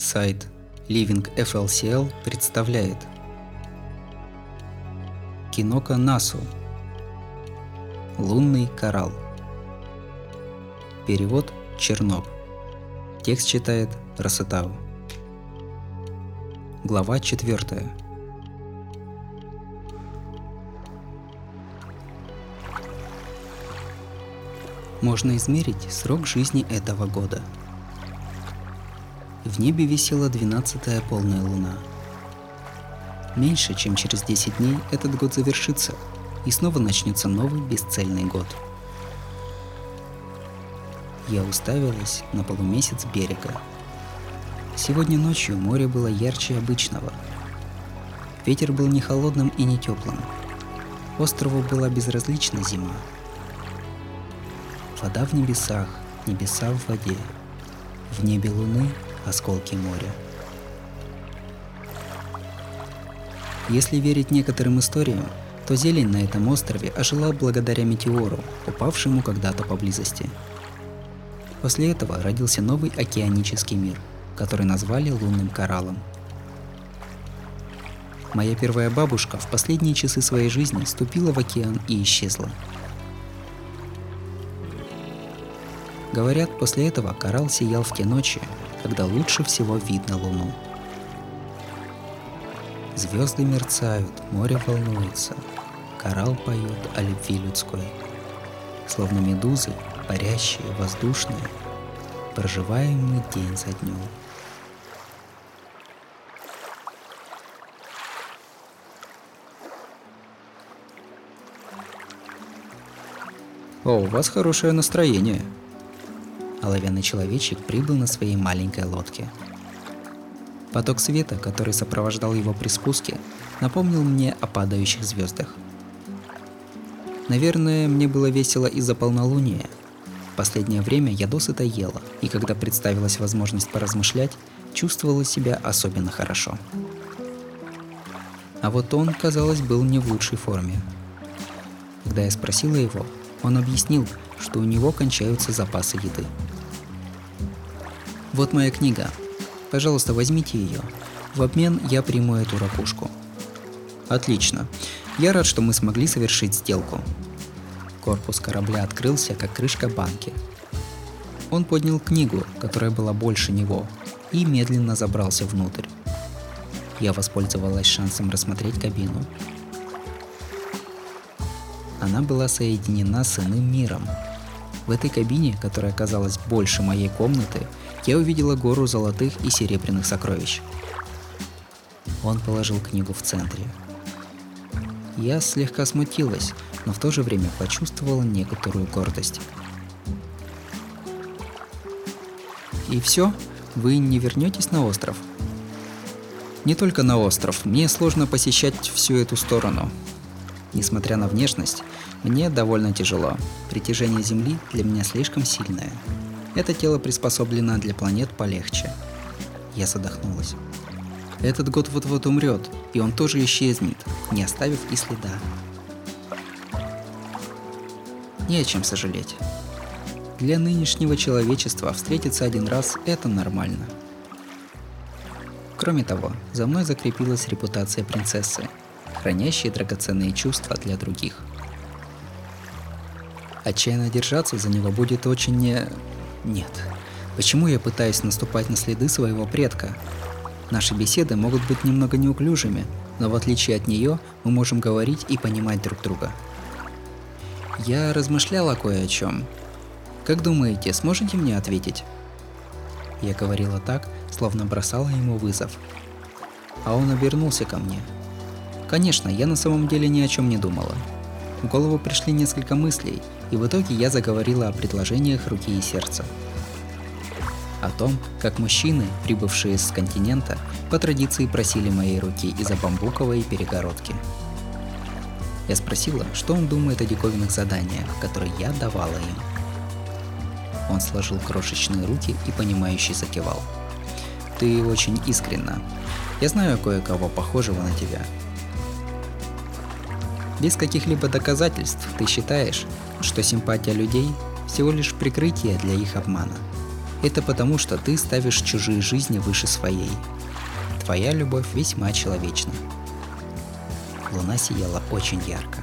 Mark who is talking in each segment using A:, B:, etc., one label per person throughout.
A: Сайт Living FLCL представляет. Кинока Насу. Лунный коралл. Перевод Черноб. Текст читает Расатау. Глава четвертая. Можно измерить срок жизни этого года – в небе висела двенадцатая полная луна. Меньше чем через 10 дней этот год завершится, и снова начнется новый бесцельный год. Я уставилась на полумесяц берега. Сегодня ночью море было ярче обычного. Ветер был не холодным и не теплым. Острову была безразлична зима. Вода в небесах, небеса в воде. В небе луны осколки моря. Если верить некоторым историям, то зелень на этом острове ожила благодаря метеору, упавшему когда-то поблизости. После этого родился новый океанический мир, который назвали лунным кораллом. Моя первая бабушка в последние часы своей жизни ступила в океан и исчезла. Говорят, после этого коралл сиял в те ночи, когда лучше всего видно Луну. Звезды мерцают, море волнуется, коралл поет о любви людской. Словно медузы, парящие, воздушные, проживаем мы день за днем. О, у вас хорошее настроение, оловянный человечек прибыл на своей маленькой лодке. Поток света, который сопровождал его при спуске, напомнил мне о падающих звездах. Наверное, мне было весело из-за полнолуния. В последнее время я досыта ела, и когда представилась возможность поразмышлять, чувствовала себя особенно хорошо. А вот он, казалось, был не в лучшей форме. Когда я спросила его, он объяснил, что у него кончаются запасы еды. Вот моя книга. Пожалуйста, возьмите ее. В обмен я приму эту ракушку. Отлично. Я рад, что мы смогли совершить сделку. Корпус корабля открылся, как крышка банки. Он поднял книгу, которая была больше него, и медленно забрался внутрь. Я воспользовалась шансом рассмотреть кабину. Она была соединена с иным миром. В этой кабине, которая казалась больше моей комнаты, я увидела гору золотых и серебряных сокровищ. Он положил книгу в центре. Я слегка смутилась, но в то же время почувствовала некоторую гордость. И все? Вы не вернетесь на остров? Не только на остров, мне сложно посещать всю эту сторону. Несмотря на внешность, мне довольно тяжело. Притяжение Земли для меня слишком сильное. Это тело приспособлено для планет полегче. Я задохнулась. Этот год вот-вот умрет, и он тоже исчезнет, не оставив и следа. Не о чем сожалеть. Для нынешнего человечества встретиться один раз – это нормально. Кроме того, за мной закрепилась репутация принцессы, хранящей драгоценные чувства для других. Отчаянно держаться за него будет очень не... Нет. Почему я пытаюсь наступать на следы своего предка? Наши беседы могут быть немного неуклюжими, но в отличие от нее мы можем говорить и понимать друг друга. Я размышляла кое о чем. Как думаете, сможете мне ответить? Я говорила так, словно бросала ему вызов. А он обернулся ко мне. Конечно, я на самом деле ни о чем не думала. В голову пришли несколько мыслей, и в итоге я заговорила о предложениях руки и сердца. О том, как мужчины, прибывшие с континента, по традиции просили моей руки из-за бамбуковой перегородки. Я спросила, что он думает о диковинных заданиях, которые я давала им. Он сложил крошечные руки и понимающе закивал. Ты очень искренна. Я знаю кое-кого похожего на тебя, без каких-либо доказательств ты считаешь, что симпатия людей всего лишь прикрытие для их обмана. Это потому, что ты ставишь чужие жизни выше своей. Твоя любовь весьма человечна. Луна сияла очень ярко.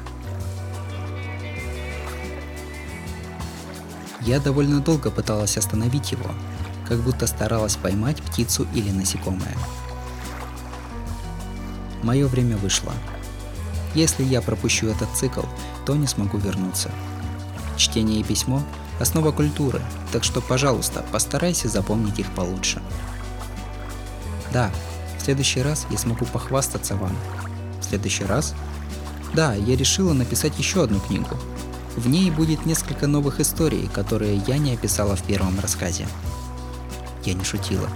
A: Я довольно долго пыталась остановить его, как будто старалась поймать птицу или насекомое. Мое время вышло. Если я пропущу этот цикл, то не смогу вернуться. Чтение и письмо – основа культуры, так что, пожалуйста, постарайся запомнить их получше. Да, в следующий раз я смогу похвастаться вам. В следующий раз? Да, я решила написать еще одну книгу. В ней будет несколько новых историй, которые я не описала в первом рассказе. Я не шутила.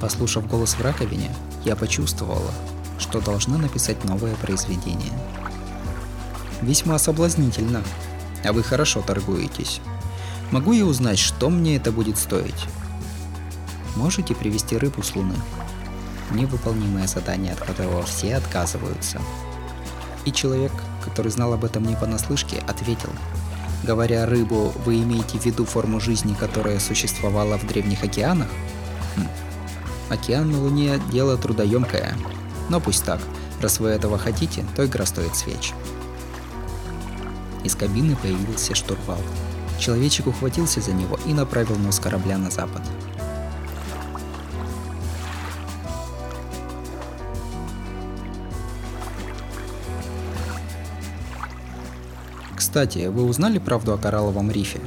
A: Послушав голос в раковине, я почувствовала, что должна написать новое произведение. Весьма соблазнительно. А вы хорошо торгуетесь. Могу я узнать, что мне это будет стоить? Можете привезти рыбу с Луны? Невыполнимое задание, от которого все отказываются. И человек, который знал об этом не понаслышке, ответил. Говоря рыбу, вы имеете в виду форму жизни, которая существовала в древних океанах? Хм. Океан на Луне – дело трудоемкое. Но пусть так. Раз вы этого хотите, то игра стоит свеч. Из кабины появился штурвал. Человечек ухватился за него и направил нос корабля на запад. Кстати, вы узнали правду о коралловом рифе?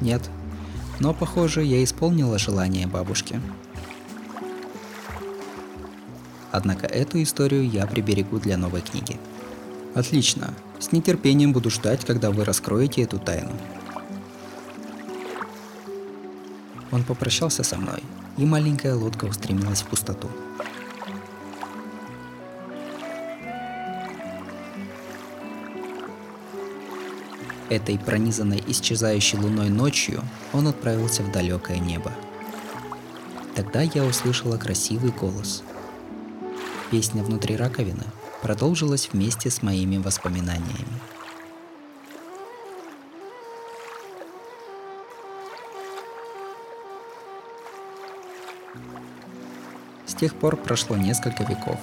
A: Нет. Но, похоже, я исполнила желание бабушки. Однако эту историю я приберегу для новой книги. Отлично. С нетерпением буду ждать, когда вы раскроете эту тайну. Он попрощался со мной, и маленькая лодка устремилась в пустоту. Этой пронизанной исчезающей луной ночью он отправился в далекое небо. Тогда я услышала красивый голос. Песня внутри раковины продолжилась вместе с моими воспоминаниями. С тех пор прошло несколько веков.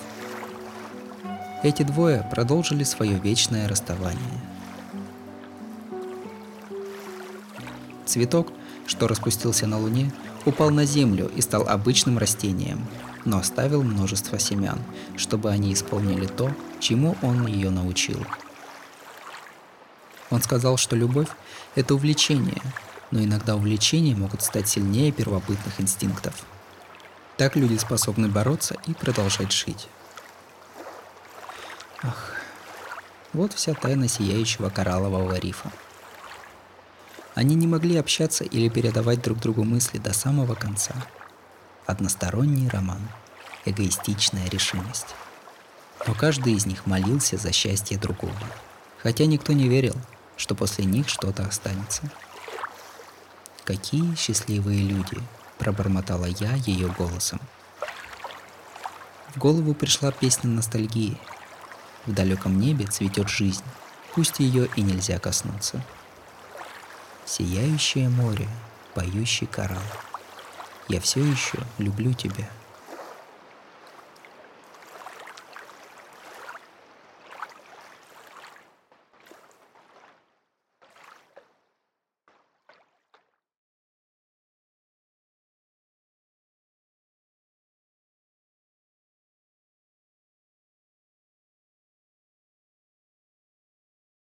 A: Эти двое продолжили свое вечное расставание. Цветок, что распустился на Луне, упал на Землю и стал обычным растением, но оставил множество семян, чтобы они исполнили то, чему он ее научил. Он сказал, что любовь – это увлечение, но иногда увлечения могут стать сильнее первобытных инстинктов – так люди способны бороться и продолжать жить. Ах, вот вся тайна сияющего кораллового рифа. Они не могли общаться или передавать друг другу мысли до самого конца. Односторонний роман, эгоистичная решимость. Но каждый из них молился за счастье другого, хотя никто не верил, что после них что-то останется. Какие счастливые люди – пробормотала я ее голосом. В голову пришла песня ностальгии. В далеком небе цветет жизнь, пусть ее и нельзя коснуться. Сияющее море, поющий коралл. Я все еще люблю тебя.